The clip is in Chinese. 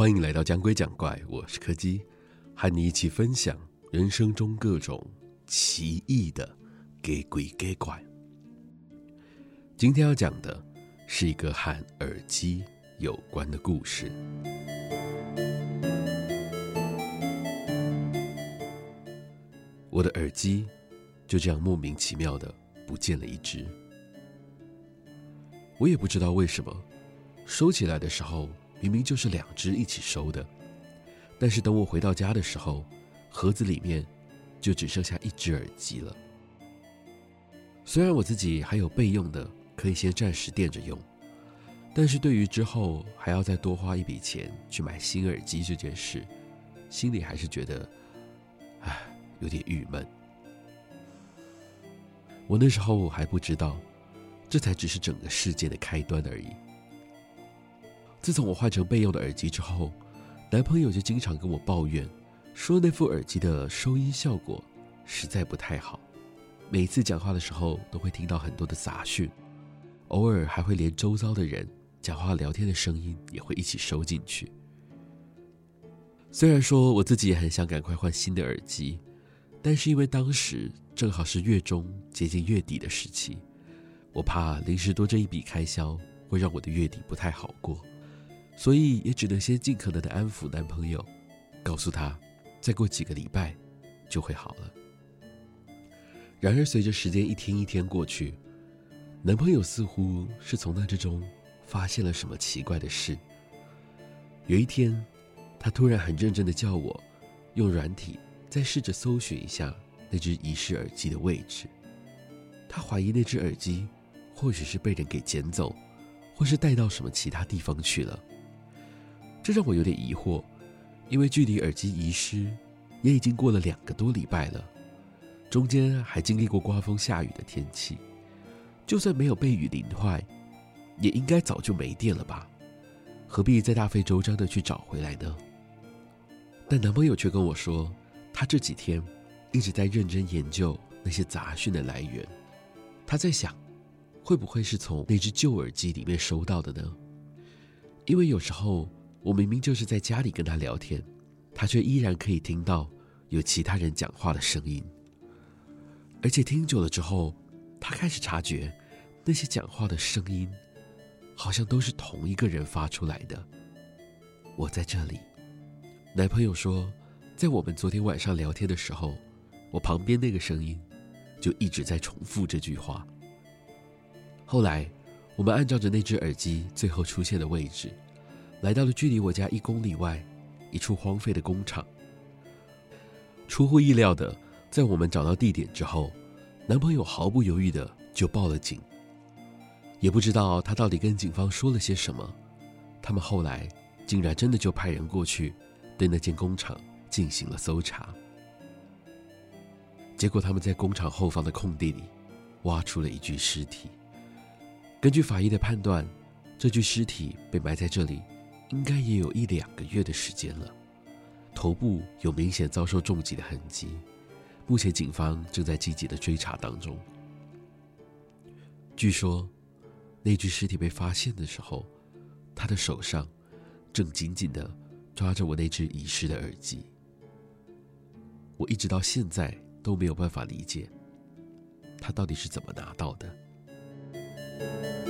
欢迎来到讲鬼讲怪，我是柯基，和你一起分享人生中各种奇异的给鬼给怪。今天要讲的是一个和耳机有关的故事。我的耳机就这样莫名其妙的不见了一只，我也不知道为什么，收起来的时候明明就是两只一起收的，但是等我回到家的时候，盒子里面就只剩下一只耳机了。虽然我自己还有备用的，可以先暂时垫着用，但是对于之后还要再多花一笔钱去买新耳机这件事，心里还是觉得，唉。有点郁闷。我那时候还不知道，这才只是整个世界的开端而已。自从我换成备用的耳机之后，男朋友就经常跟我抱怨，说那副耳机的收音效果实在不太好，每次讲话的时候都会听到很多的杂讯，偶尔还会连周遭的人讲话聊天的声音也会一起收进去。虽然说我自己也很想赶快换新的耳机。但是因为当时正好是月中接近月底的时期，我怕临时多这一笔开销会让我的月底不太好过，所以也只能先尽可能的安抚男朋友，告诉他再过几个礼拜就会好了。然而随着时间一天一天过去，男朋友似乎是从那之中发现了什么奇怪的事。有一天，他突然很认真的叫我用软体。再试着搜寻一下那只遗失耳机的位置，他怀疑那只耳机或许是被人给捡走，或是带到什么其他地方去了。这让我有点疑惑，因为距离耳机遗失也已经过了两个多礼拜了，中间还经历过刮风下雨的天气，就算没有被雨淋坏，也应该早就没电了吧？何必再大费周章的去找回来呢？但男朋友却跟我说。他这几天一直在认真研究那些杂讯的来源，他在想，会不会是从那只旧耳机里面收到的呢？因为有时候我明明就是在家里跟他聊天，他却依然可以听到有其他人讲话的声音，而且听久了之后，他开始察觉那些讲话的声音好像都是同一个人发出来的。我在这里，男朋友说。在我们昨天晚上聊天的时候，我旁边那个声音就一直在重复这句话。后来，我们按照着那只耳机最后出现的位置，来到了距离我家一公里外一处荒废的工厂。出乎意料的，在我们找到地点之后，男朋友毫不犹豫的就报了警。也不知道他到底跟警方说了些什么，他们后来竟然真的就派人过去对那间工厂。进行了搜查，结果他们在工厂后方的空地里挖出了一具尸体。根据法医的判断，这具尸体被埋在这里，应该也有一两个月的时间了。头部有明显遭受重击的痕迹，目前警方正在积极的追查当中。据说，那具尸体被发现的时候，他的手上正紧紧的抓着我那只遗失的耳机。我一直到现在都没有办法理解，他到底是怎么拿到的。